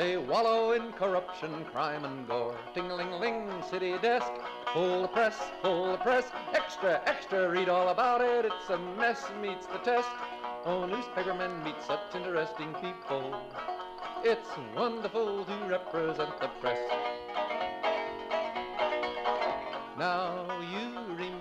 They wallow in corruption, crime, and gore. Ting-ling-ling, city desk, full the press, full the press. Extra, extra, read all about it. It's a mess, meets the test. Oh, newspapermen meet such interesting people. It's wonderful to represent the press. Now you remember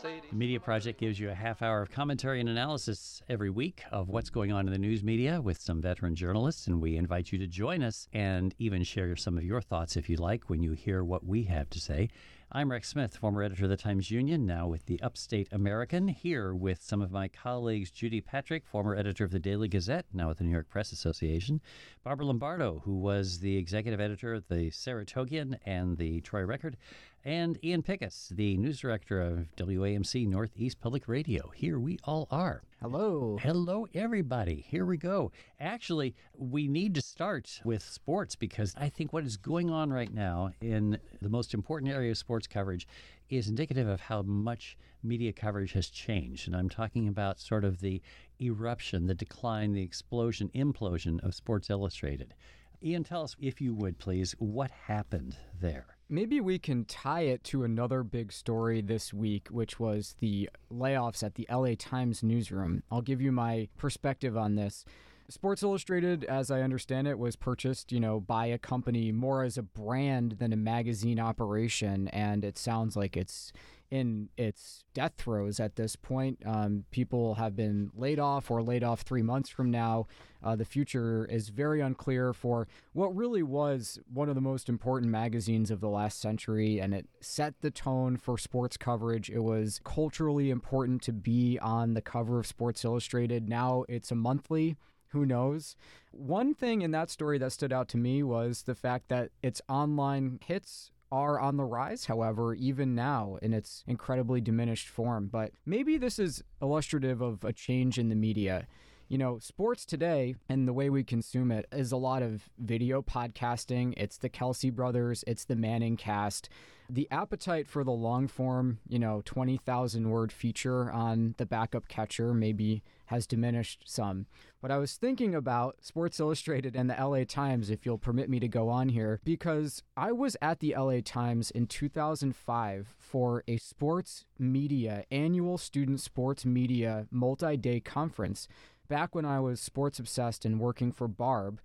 Sadie. Media Project gives you a half hour of commentary and analysis every week of what's going on in the news media with some veteran journalists, and we invite you to join us and even share some of your thoughts if you like when you hear what we have to say. I'm Rex Smith, former editor of the Times Union, now with the Upstate American, here with some of my colleagues Judy Patrick, former editor of the Daily Gazette, now with the New York Press Association, Barbara Lombardo, who was the executive editor of the Saratogian and the Troy Record, and Ian Pickus, the news director of WAMC Northeast Public Radio. Here we all are. Hello. Hello, everybody. Here we go. Actually, we need to start with sports because I think what is going on right now in the most important area of sports coverage is indicative of how much media coverage has changed. And I'm talking about sort of the eruption, the decline, the explosion, implosion of Sports Illustrated. Ian, tell us, if you would please, what happened there? Maybe we can tie it to another big story this week, which was the layoffs at the LA Times newsroom. I'll give you my perspective on this. Sports Illustrated, as I understand it, was purchased, you know, by a company more as a brand than a magazine operation, and it sounds like it's in its death throes at this point. Um, people have been laid off or laid off three months from now. Uh, the future is very unclear for what really was one of the most important magazines of the last century, and it set the tone for sports coverage. It was culturally important to be on the cover of Sports Illustrated. Now it's a monthly. Who knows? One thing in that story that stood out to me was the fact that its online hits are on the rise, however, even now in its incredibly diminished form. But maybe this is illustrative of a change in the media. You know, sports today and the way we consume it is a lot of video podcasting. It's the Kelce brothers, it's the Manning cast. The appetite for the long form, you know, 20,000 word feature on the backup catcher maybe has diminished some. But I was thinking about Sports Illustrated and the LA Times, if you'll permit me to go on here, because I was at the LA Times in 2005 for a sports media, annual student sports media multi day conference back when I was sports obsessed and working for Barb.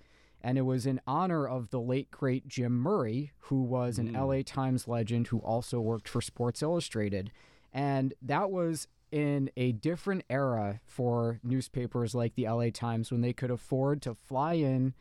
And it was in honor of the late, great Jim Murray, who was an hmm. LA Times legend who also worked for Sports Illustrated. And that was in a different era for newspapers like the LA Times when they could afford to fly in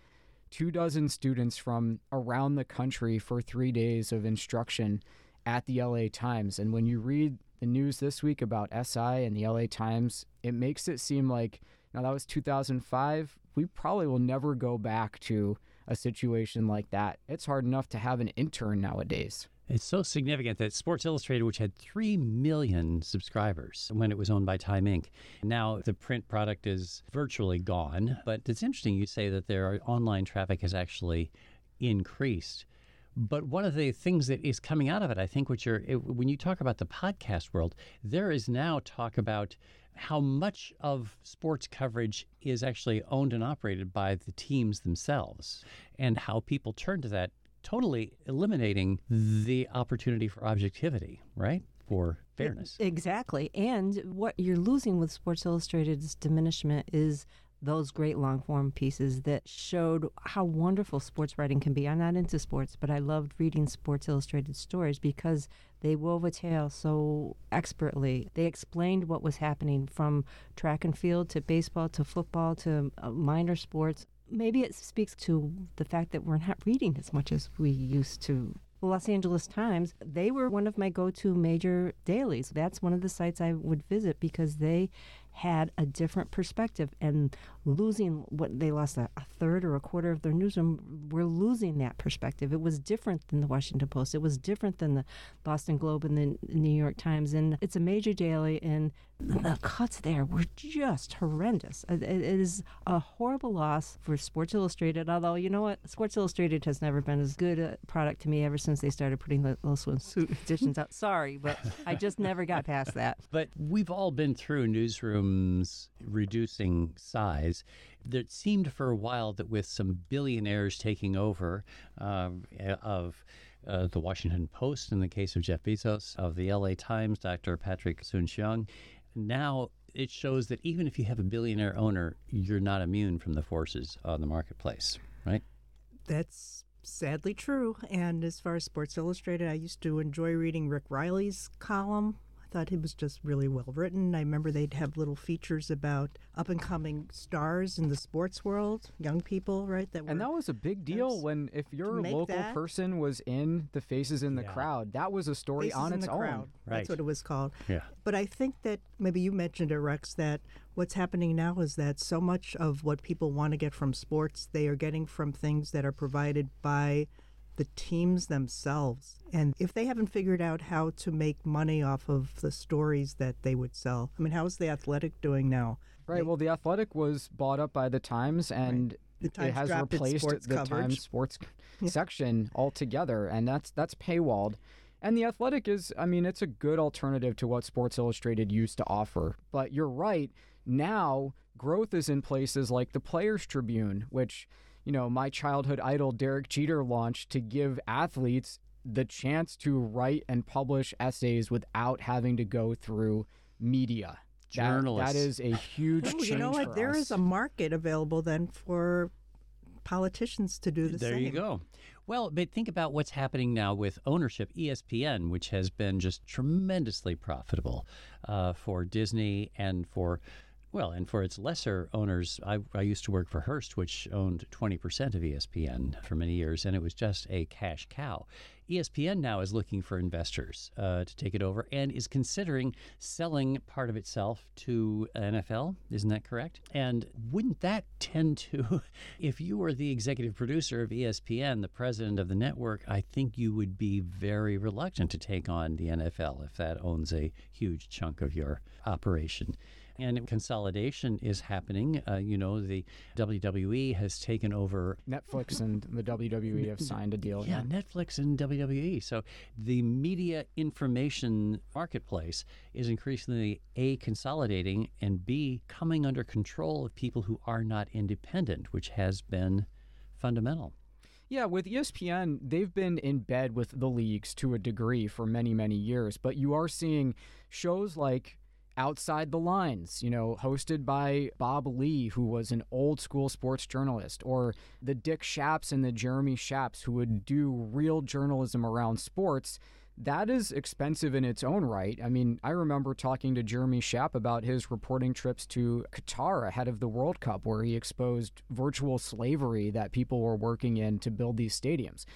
two dozen students from around the country for three days of instruction at the LA Times. And when you read the news this week about SI and the LA Times, it makes it seem like now that was 2005. We probably will never go back to a situation like that. It's hard enough to have an intern nowadays. It's so significant that Sports Illustrated, which had 3 million subscribers when it was owned by Time Inc., now the print product is virtually gone. But it's interesting you say that their online traffic has actually increased. But one of the things that is coming out of it, I think, which are when you talk about the podcast world, there is now talk about how much of sports coverage is actually owned and operated by the teams themselves, and how people turn to that, totally eliminating the opportunity for objectivity, right? For fairness. Exactly. And what you're losing with Sports Illustrated's diminishment is those great long form pieces that showed how wonderful sports writing can be. I'm not into sports, but I loved reading Sports Illustrated stories because they wove a tale so expertly. They explained what was happening from track and field to baseball to football to uh, minor sports. Maybe it speaks to the fact that we're not reading as much as we used to the Los Angeles Times, they were one of my go to major dailies. That's one of the sites I would visit because they had a different perspective and losing what they lost a, a, third or a quarter of their newsroom we're losing that perspective. It was different than the washington post. It was different than the boston globe and the new york times. And it's a major daily and the cuts there were just horrendous. It is a horrible loss for sports illustrated although you know what? Sports illustrated has never been as good a product to me ever since they started putting little swimsuit editions out. Sorry but i just never got past that. But we've all been through reducing size there seemed for a while that with some billionaires taking over uh, of uh, the Washington Post in the case of Jeff Bezos, of the LA Times, Dr. Patrick Soon-Shiong, now it shows that even if you have a billionaire owner, you're not immune from the forces on the marketplace, right? That's sadly true. And as far as Sports Illustrated, I used to enjoy reading Rick Reilly's column thought it was just really well written. I remember they'd have little features about up and coming stars in the sports world, young people, right? That and that was a big deal when if your local that, person was in the Faces in the yeah. Crowd, that was a story Faces on its own. Crowd. Right. That's what it was called. Yeah. But I think that maybe you mentioned it, Rex, that what's happening now is that so much of what people want to get from sports, they are getting from things that are provided by the teams themselves. And if they haven't figured out how to make money off of the stories that they would sell, I mean, how's the Athletic doing now? Right. They, well, the Athletic was bought up by the Times, and right. the Times it has replaced the coverage. Times sports yeah. section altogether, and that's that's paywalled. And the Athletic is, I mean, it's a good alternative to what Sports Illustrated used to offer. But you're right. Now, growth is in places like the Players Tribune, which you know, my childhood idol Derek Jeter launched to give athletes the chance to write and publish essays without having to go through media. Journalists. That, that is a huge oh, You know what? There us. is a market available then for politicians to do the there same. There you go. Well, but think about what's happening now with ownership. ESPN, which has been just tremendously profitable uh, for Disney and for well, and for its lesser owners, I, I, used to work for Hearst, which owned 20% of ESPN for many years, and it was just a cash cow. ESPN now is looking for investors uh, to take it over and is considering selling part of itself to NFL. Isn't that correct? And wouldn't that tend to, if you were the executive producer of ESPN, the president of the network, I think you would be very reluctant to take on the NFL if that owns a huge chunk of your operation and consolidation is happening. Uh, you know, the WWE has taken over. Netflix and the WWE have signed a deal. Yeah, yeah, Netflix and WWE. So the media information marketplace is increasingly A, consolidating, and B, coming under control of people who are not independent, which has been fundamental. Yeah, with ESPN, they've been in bed with the leagues to a degree for many, many years, but you are seeing shows like Outside the Lines, you know, hosted by Bob Ley, who was an old school sports journalist, or the Dick Schaaps and the Jeremy Schaaps, who would do real journalism around sports. That is expensive in its own right. I mean, I remember talking to Jeremy Schaap about his reporting trips to Qatar ahead of the World Cup, where he exposed virtual slavery that people were working in to build these stadiums.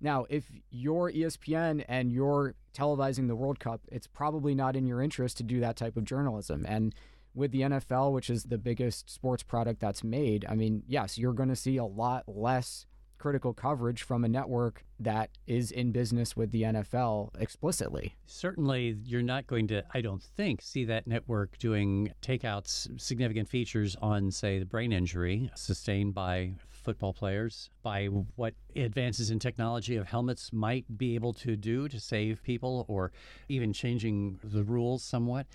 Now, if you're ESPN and you're televising the World Cup, it's probably not in your interest to do that type of journalism. And with the NFL, which is the biggest sports product that's made, I mean, yes, you're going to see a lot less critical coverage from a network that is in business with the NFL explicitly. Certainly, you're not going to, I don't think, see that network doing takeouts, significant features on, say, the brain injury sustained by football players by what advances in technology of helmets might be able to do to save people or even changing the rules somewhat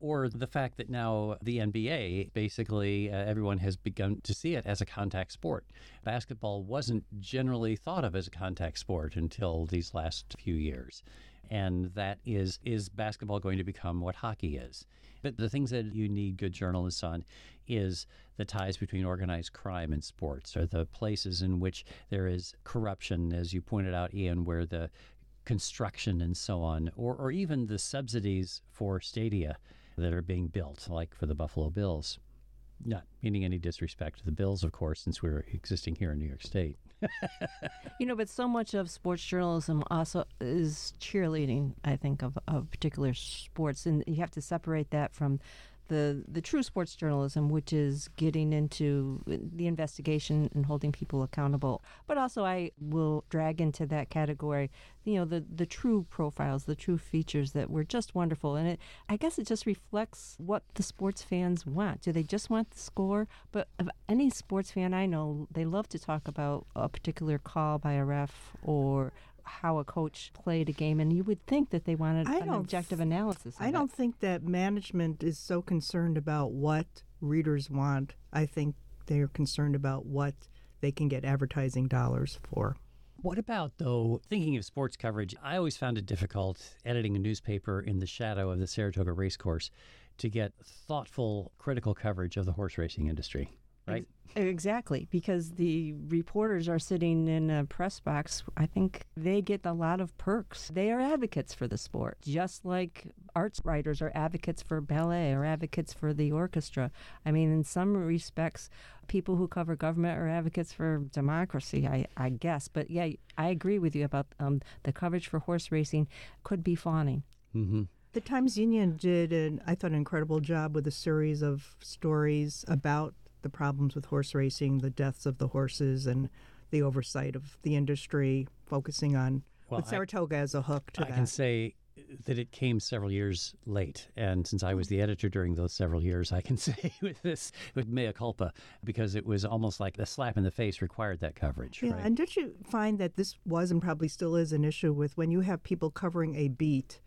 or the fact that now the NBA, basically uh, everyone has begun to see it as a contact sport. Basketball wasn't generally thought of as a contact sport until these last few years. And that is is basketball going to become what hockey is? But the things that you need good journalists on is the ties between organized crime and sports, or the places in which there is corruption, as you pointed out, Ian, where the construction and so on, or, or even the subsidies for stadia that are being built, like for the Buffalo Bills. Not meaning any disrespect to the Bills, of course, since we're existing here in New York State. you know, but so much of sports journalism also is cheerleading, I think, of, of particular sports. And you have to separate that from the the true sports journalism, which is getting into the investigation and holding people accountable. But also, I will drag into that category, you know, the the true profiles, the true features that were just wonderful. And it, I guess, it just reflects what the sports fans want. Do they just want the score? But of any sports fan I know, they love to talk about a particular call by a ref or how a coach played a game, and you would think that they wanted I an don't objective th- analysis. Of I it. don't think that management is so concerned about what readers want. I think they're concerned about what they can get advertising dollars for. What about, though, thinking of sports coverage? I always found it difficult editing a newspaper in the shadow of the Saratoga racecourse to get thoughtful, critical coverage of the horse racing industry, right? Exactly, because the reporters are sitting in a press box. I think they get a lot of perks. They are advocates for the sport, just like arts writers are advocates for ballet or advocates for the orchestra. I mean, in some respects, people who cover government are advocates for democracy, I, I guess. But yeah, I agree with you about um, the coverage for horse racing could be fawning. Mm-hmm. The Times Union did, an, I thought, an incredible job with a series of stories about the problems with horse racing, the deaths of the horses, and the oversight of the industry, focusing on Well, with I- Saratoga as a hook to that. I that. can say that it came several years late, and since I was the editor during those several years, I can say with this with mea culpa because it was almost like a slap in the face required that coverage. Yeah, right? and did you find that this was and probably still is an issue with when you have people covering a beat,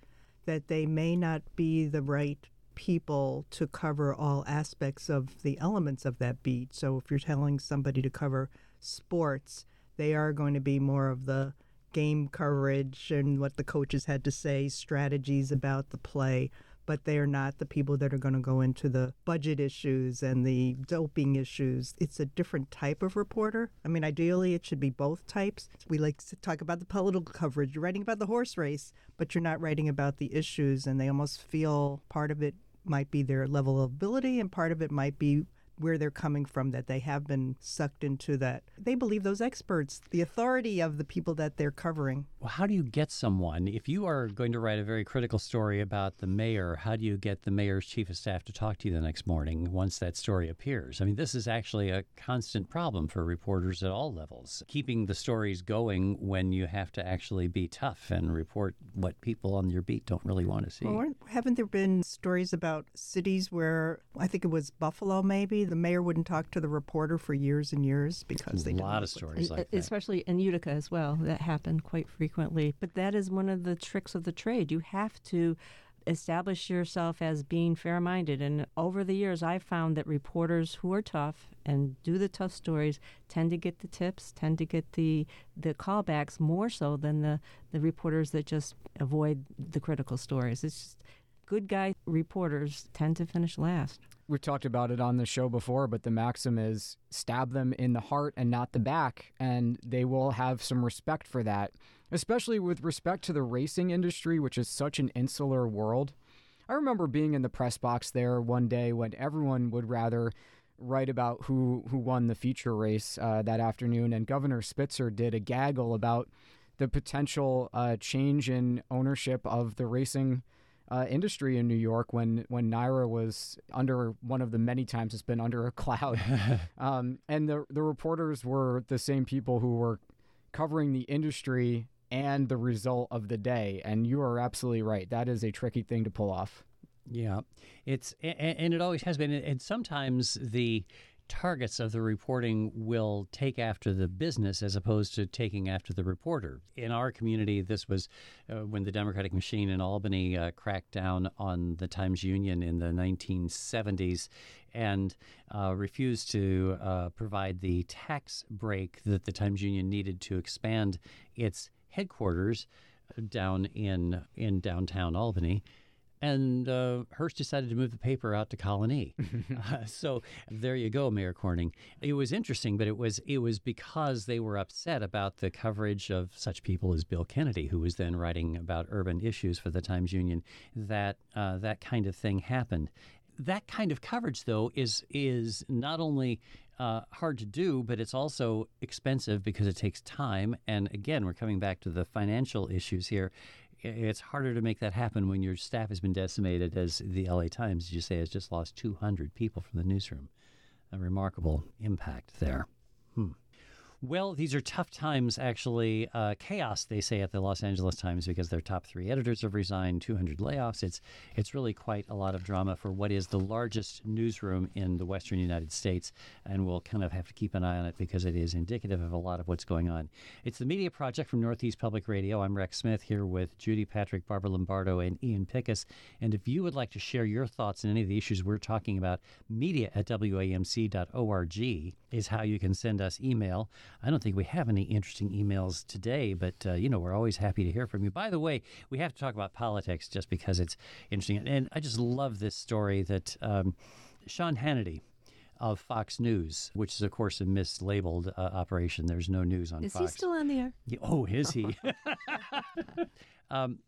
that they may not be the right people to cover all aspects of the elements of that beat. So if you're telling somebody to cover sports, they are going to be more of the game coverage and what the coaches had to say, strategies about the play, but they are not the people that are going to go into the budget issues and the doping issues. It's a different type of reporter. I mean, ideally, it should be both types. We like to talk about the political coverage. You're writing about the horse race, but you're not writing about the issues, and they almost feel part of it might be their level of ability, and part of it might be where they're coming from that they have been sucked into that they believe those experts the authority of the people that they're covering Well, how do you get someone if you are going to write a very critical story about the mayor? How do you get the mayor's chief of staff to talk to you the next morning once that story appears? I mean, this is actually a constant problem for reporters at all levels. Keeping the stories going when you have to actually be tough and report what people on your beat don't really want to see. Well, haven't there been stories about cities where I think it was Buffalo, maybe the mayor wouldn't talk to the reporter for years and years because they a lot of stories like uh, that. especially in Utica as well. That happened quite frequently. But that is one of the tricks of the trade. You have to establish yourself as being fair minded. And over the years, I've found that reporters who are tough and do the tough stories tend to get the tips, tend to get the, the callbacks more so than the, the reporters that just avoid the critical stories. It's just good guy reporters tend to finish last. We've talked about it on the show before, but the maxim is stab them in the heart and not the back, and they will have some respect for that, especially with respect to the racing industry, which is such an insular world. I remember being in the press box there one day when everyone would rather write about who, who won the feature race uh, that afternoon, and Governor Spitzer did a gaggle about the potential uh, change in ownership of the racing uh, industry in New York when when NYRA was under one of the many times it's been under a cloud, um, and the the reporters were the same people who were covering the industry and the result of the day. And you are absolutely right; that is a tricky thing to pull off. Yeah, it's a- a- and it always has been. And sometimes the targets of the reporting will take after the business as opposed to taking after the reporter. In our community, this was uh, when the Democratic machine in Albany uh, cracked down on the Times Union in the 1970s and uh, refused to uh, provide the tax break that the Times Union needed to expand its headquarters down in in downtown Albany and uh, Hearst decided to move the paper out to Colonie. uh, so there you go, Mayor Corning. It was interesting, but it was it was because they were upset about the coverage of such people as Bill Kennedy, who was then writing about urban issues for the Times Union, that uh, that kind of thing happened. That kind of coverage, though, is is not only uh, hard to do, but it's also expensive because it takes time. And again, we're coming back to the financial issues here. It's harder to make that happen when your staff has been decimated, as the LA Times, you say, has just lost 200 people from the newsroom. A remarkable impact there. Hmm. Well, these are tough times, actually. Uh, chaos, they say at the Los Angeles Times, because their top three editors have resigned, 200 layoffs. It's, it's really quite a lot of drama for what is the largest newsroom in the Western United States. And we'll kind of have to keep an eye on it because it is indicative of a lot of what's going on. It's the Media Project from Northeast Public Radio. I'm Rex Smith here with Judy Patrick, Barbara Lombardo, and Ian Pickus. And if you would like to share your thoughts on any of the issues we're talking about, media at WAMC.org is how you can send us email. I don't think we have any interesting emails today, but uh, you know we're always happy to hear from you. By the way, we have to talk about politics just because it's interesting, and I just love this story that um, Sean Hannity of Fox News, which is of course a mislabeled uh, operation. There's no news on is Fox. Is he still on the air? Yeah, oh, is he? um,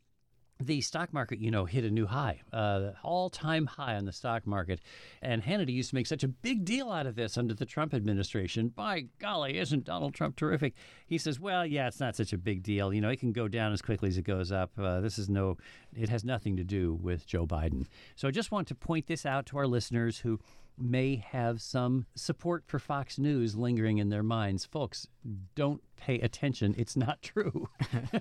the stock market, you know, hit a new high, uh, all-time high on the stock market. And Hannity used to make such a big deal out of this under the Trump administration. By golly, isn't Donald Trump terrific? He says, "Well, yeah, it's not such a big deal. You know, it can go down as quickly as it goes up. Uh, this is no, it has nothing to do with Joe Biden." So I just want to point this out to our listeners who may have some support for Fox News lingering in their minds. Folks, don't pay attention. It's not true.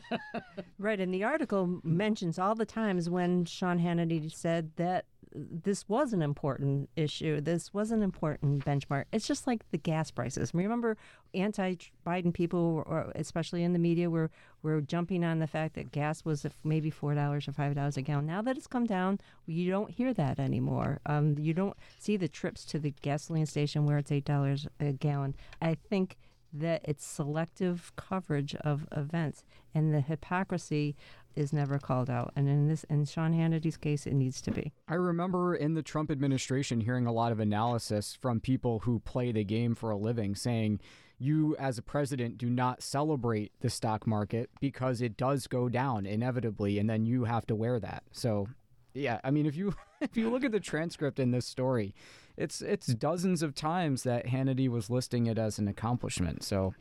right. And the article mentions all the times when Sean Hannity said that this was an important issue. This was an important benchmark. It's just like the gas prices. Remember, anti-Biden people, or especially in the media, were were jumping on the fact that gas was maybe four dollars or five dollars a gallon. Now that it's come down, you don't hear that anymore. Um, you don't see the trips to the gasoline station where it's eight dollars a gallon. I think that it's selective coverage of events and the hypocrisy is never called out. And in this, in Sean Hannity's case, it needs to be. I remember in the Trump administration hearing a lot of analysis from people who play the game for a living saying, you as a president do not celebrate the stock market because it does go down inevitably, and then you have to wear that. So, yeah, I mean, if you if you look at the transcript in this story, it's it's dozens of times that Hannity was listing it as an accomplishment. So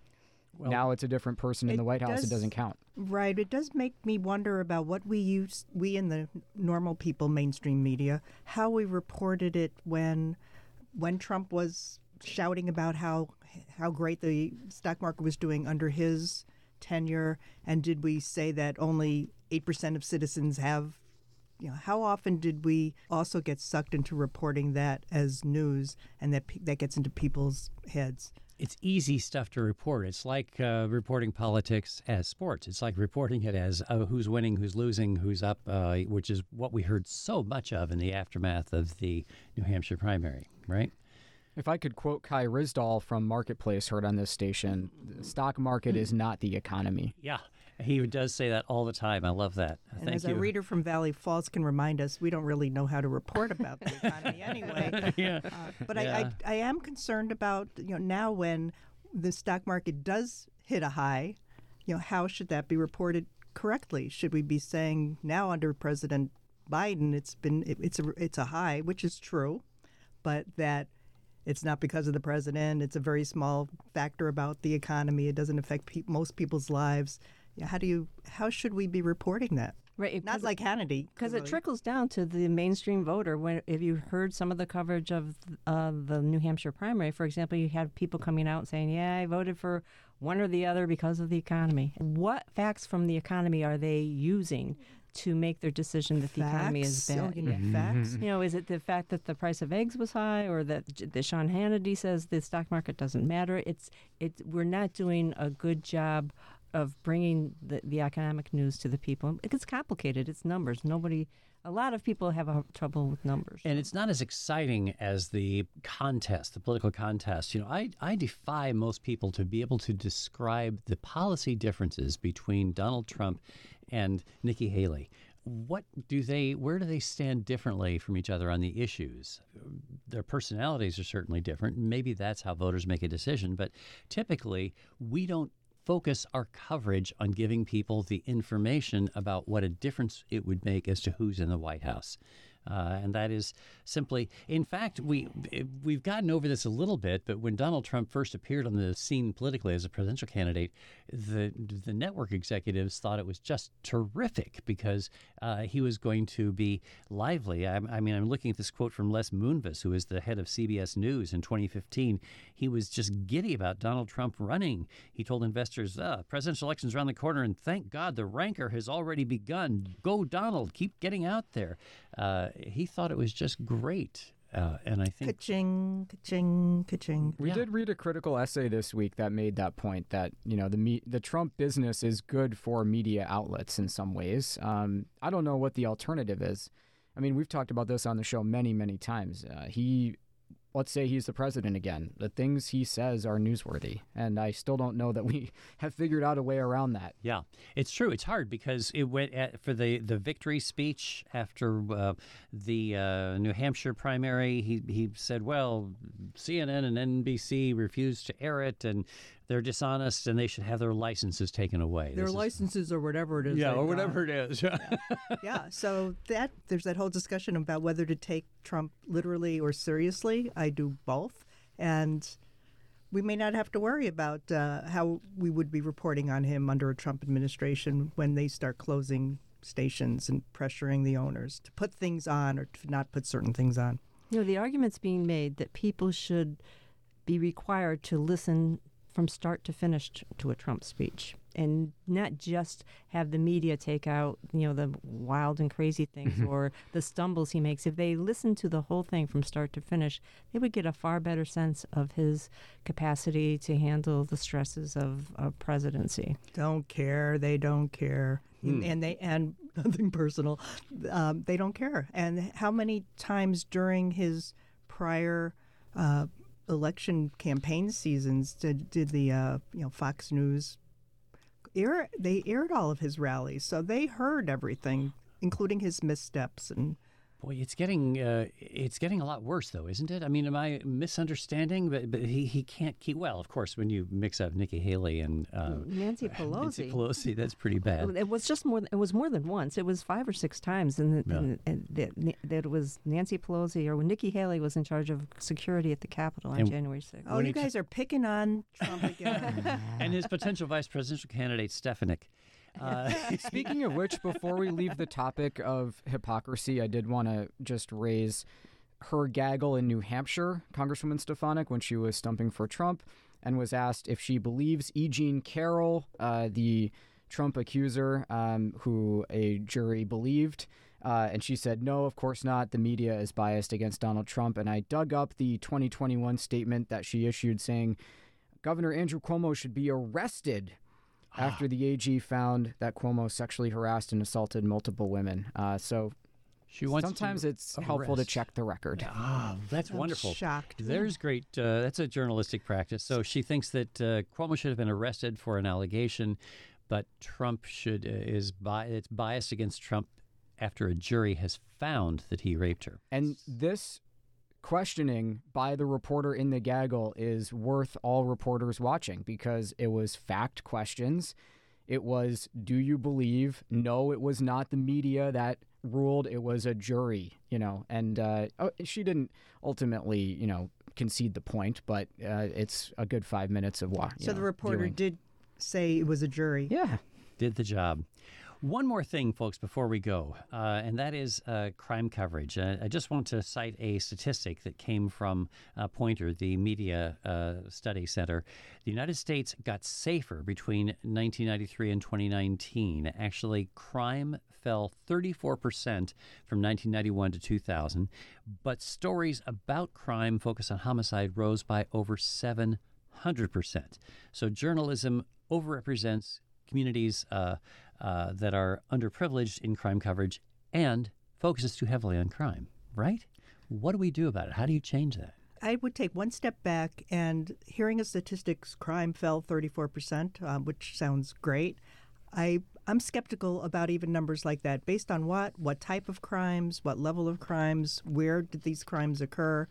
well, now it's a different person in the White House. Does, it doesn't count. Right. It does make me wonder about what we use, we in the normal people, mainstream media, how we reported it when, when Trump was shouting about how how great the stock market was doing under his tenure, and did we say that only eight percent of citizens have you know, how often did we also get sucked into reporting that as news, and that that gets into people's heads? It's easy stuff to report. It's like uh, reporting politics as sports. It's like reporting it as uh, who's winning, who's losing, who's up, uh, which is what we heard so much of in the aftermath of the New Hampshire primary, right? If I could quote Kai Ryssdal from Marketplace, heard on this station, the stock market is not the economy. Yeah, he does say that all the time. I love that. And Thank as you. a reader from Valley Falls can remind us, we don't really know how to report about the economy anyway. yeah. Uh, but yeah. I, I, I am concerned about you know now when the stock market does hit a high, you know how should that be reported correctly? Should we be saying now under President Biden it's been it, it's a it's a high, which is true, but that it's not because of the president. It's a very small factor about the economy. It doesn't affect pe- most people's lives. How do you? How should we be reporting that? Right, not like Hannity, because it trickles down to the mainstream voter. When if you heard some of the coverage of uh, the New Hampshire primary, for example, you had people coming out saying, "Yeah, I voted for one or the other because of the economy." What facts from the economy are they using to make their decision that the facts? economy is bad. Oh, you know, facts. You know, is it the fact that the price of eggs was high, or that the Sean Hannity says the stock market doesn't matter? It's it. We're not doing a good job of bringing the, the economic news to the people. It gets complicated. It's numbers. Nobody, a lot of people have a, trouble with numbers. And it's not as exciting as the contest, the political contest. You know, I, I defy most people to be able to describe the policy differences between Donald Trump and Nikki Haley. What do they, where do they stand differently from each other on the issues? Their personalities are certainly different. Maybe that's how voters make a decision. But typically, we don't focus our coverage on giving people the information about what a difference it would make as to who's in the White House. Uh, and that is simply, in fact, we we've gotten over this a little bit, but when Donald Trump first appeared on the scene politically as a presidential candidate, the the network executives thought it was just terrific because uh, he was going to be lively. I, I, mean, I'm looking at this quote from Les Moonves, who is the head of CBS News in 2015. He was just giddy about Donald Trump running. He told investors, uh, "Presidential elections around the corner, and thank God the rancor has already begun. Go, Donald! Keep getting out there." Uh, he thought it was just great. Uh, and I think ka-ching, ka-ching, ka-ching. We Yeah. did read a critical essay this week that made that point that you know the me- the Trump business is good for media outlets in some ways. Um, I don't know what the alternative is. I mean, we've talked about this on the show many, many times. Uh, he, let's say he's the president again. The things he says are newsworthy, and I still don't know that we have figured out a way around that. Yeah, it's true. It's hard because it went at, for the, the victory speech after uh, the uh, New Hampshire primary. He he said, "Well, CNN and NBC refused to air it, and they're dishonest, and they should have their licenses taken away." Their This is- licenses or whatever it is. yeah, they or got. whatever it is. yeah so that there's that whole discussion about whether to take trump literally or seriously i do both and we may not have to worry about uh, how we would be reporting on him under a trump administration when they start closing stations and pressuring the owners to put things on or to not put certain things on You know, the argument's being made that people should be required to listen from start to finish t- to a Trump speech. And not just have the media take out, you know, the wild and crazy things or the stumbles he makes. If they listen to the whole thing from start to finish, they would get a far better sense of his capacity to handle the stresses of, of presidency. don't care. They don't care. And they and nothing personal. Um, they don't care. And how many times during his prior uh, election campaign seasons did, did the uh, you know fox news air they aired all of his rallies. So they heard everything including his missteps and Boy, it's getting uh, it's getting a lot worse, though, isn't it? I mean, am I misunderstanding? But but he, he can't keep. Well, of course, when you mix up Nikki Haley and uh, Nancy Pelosi. Nancy Pelosi, that's pretty bad. It was just more. It was more than once. It was five or six times, and, Yeah. and, and that, that it was Nancy Pelosi or when Nikki Haley was in charge of security at the Capitol on And- January sixth. oh you he t- guys are picking on trump again and his potential vice presidential candidate Stefanik. Uh, Speaking of which, before we leave the topic of hypocrisy, I did want to just raise her gaggle in New Hampshire, Congresswoman Stefanik, when she was stumping for Trump, and was asked if she believes E. Jean Carroll, uh, the Trump accuser, um, who a jury believed. Uh, and she said, no, of course not. The media is biased against Donald Trump. And I dug up the 2021 statement that she issued saying Governor Andrew Cuomo should be arrested after the AG found that Cuomo sexually harassed and assaulted multiple women. Uh, so she wants sometimes to it's helpful to check the record. Ah, that's I'm wonderful. shocked There's great. Uh, that's a journalistic practice. So she thinks that uh, Cuomo should have been arrested for an allegation, but Trump should uh, is bi- it's biased against Trump after a jury has found that he raped her. And this questioning by the reporter in the gaggle is worth all reporters watching because it was fact questions. It was, do you believe? No, it was not the media that ruled. It was a jury, you know. And uh, oh, she didn't ultimately, you know, concede the point, but uh, it's a good five minutes of wa- you so know, the reporter viewing. did say it was a jury Yeah. Did the job. One more thing, folks, before we go, uh, and that is uh, crime coverage. Uh, I just want to cite a statistic that came from uh, Poynter, the Media uh, Study Center. The United States got safer between 1993 and 2019. Actually, crime fell 34% from 1991 to 2000, but stories about crime focused on homicide rose by over 700%. So journalism overrepresents communities uh, uh, that are underprivileged in crime coverage and focuses too heavily on crime, right? What do we do about it? How do you change that? I would take one step back and hearing a statistics, crime fell 34%, um, which sounds great. I, I'm skeptical about even numbers like that. Based on what? What type of crimes? What level of crimes? Where did these crimes occur?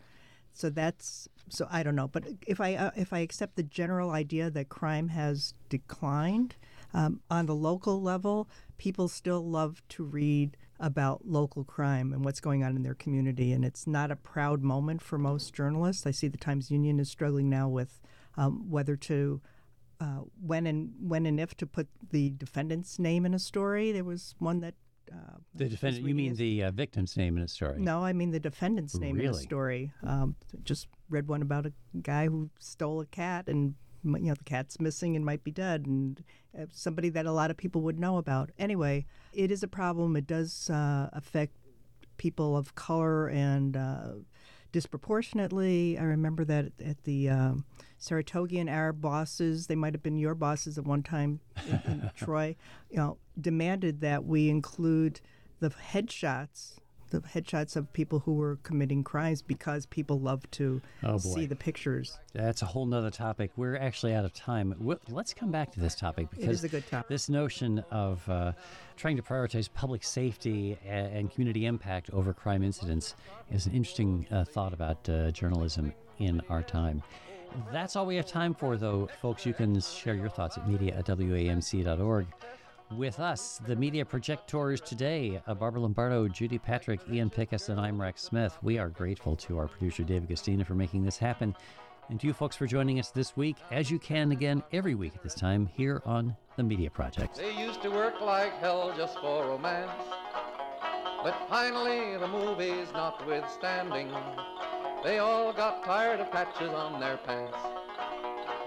So that's so I don't know. But if I uh, if I accept the general idea that crime has declined um, on the local level, people still love to read about local crime and what's going on in their community. And it's not a proud moment for most journalists. I see the Times Union is struggling now with um, whether to. Uh, when and when and if to put the defendant's name in a story. There was one that uh, the defendant. You mean the uh, victim's name in a story? No, I mean the defendant's name really? in a story. Um, just read one about a guy who stole a cat and you know the cat's missing and might be dead, and uh, somebody that a lot of people would know about. Anyway, it is a problem. It does uh, affect people of color and uh, disproportionately. I remember that at the um, Saratogian Arab bosses, they might have been your bosses at one time in, in Troy, you know, demanded that we include the headshots the headshots of people who were committing crimes because people love to oh see the pictures. That's a whole nother topic. We're actually out of time. Let's come back to this topic because it is a good topic. This notion of uh, trying to prioritize public safety and community impact over crime incidents is an interesting uh, thought about uh, journalism in our time. That's all we have time for, though, folks. You can share your thoughts at media at wamc.org with us, the media projectors today, uh, Barbara Lombardo, Judy Patrick, Ian Pickus, and I'm Rex Smith. We are grateful to our producer, David Guistina, for making this happen. And to you folks for joining us this week, as you can again every week at this time here on The Media Project. They used to work like hell just for romance. But finally, the movies notwithstanding, they all got tired of patches on their pants.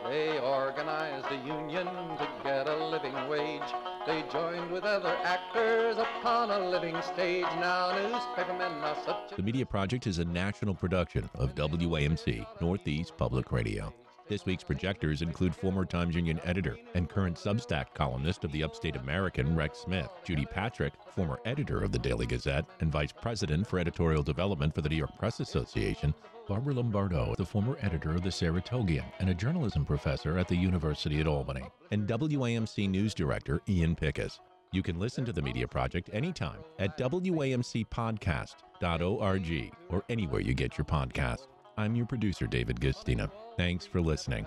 They organized a union to get a living wage. They joined with other actors upon a living stage. Now newspapermen are such. The Media Project is a national production of WAMC Northeast Public Radio. This week's projectors include former Times Union editor and current Substack columnist of the Upstate American, Rex Smith, Judy Patrick, former editor of the Daily Gazette and vice president for editorial development for the New York Press Association, Barbara Lombardo, the former editor of the Saratogian and a journalism professor at the University at Albany, and WAMC news director Ian Pickus. You can listen to the Media Project anytime at WAMCpodcast.org or anywhere you get your podcast. I'm your producer, David Guistina. Thanks for listening.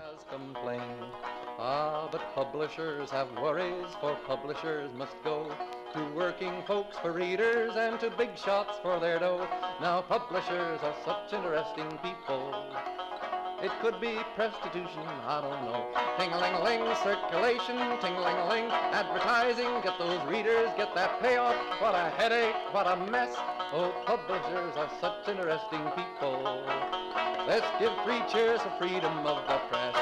Ah, but publishers have worries, for publishers must go to working folks for readers and to big shots for their dough. Now publishers are such interesting people. It could be prostitution, I don't know. Ting-a-ling-a-ling, circulation, ting-a-ling-a-ling, advertising, get those readers, get that payoff. What a headache, what a mess. Oh, publishers are such interesting people. Let's give three cheers for freedom of the press.